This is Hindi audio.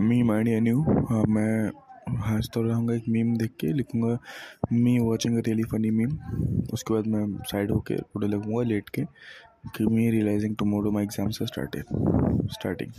मीम आइडिया न्यू हाँ मैं हंस तो रहूँगा एक मीम देख के लिखूँगा me watching really funny meme उसके बाद मैं साइड होके पूरा लगूँगा, लेट के, कि me realising tomorrow my exams are started starting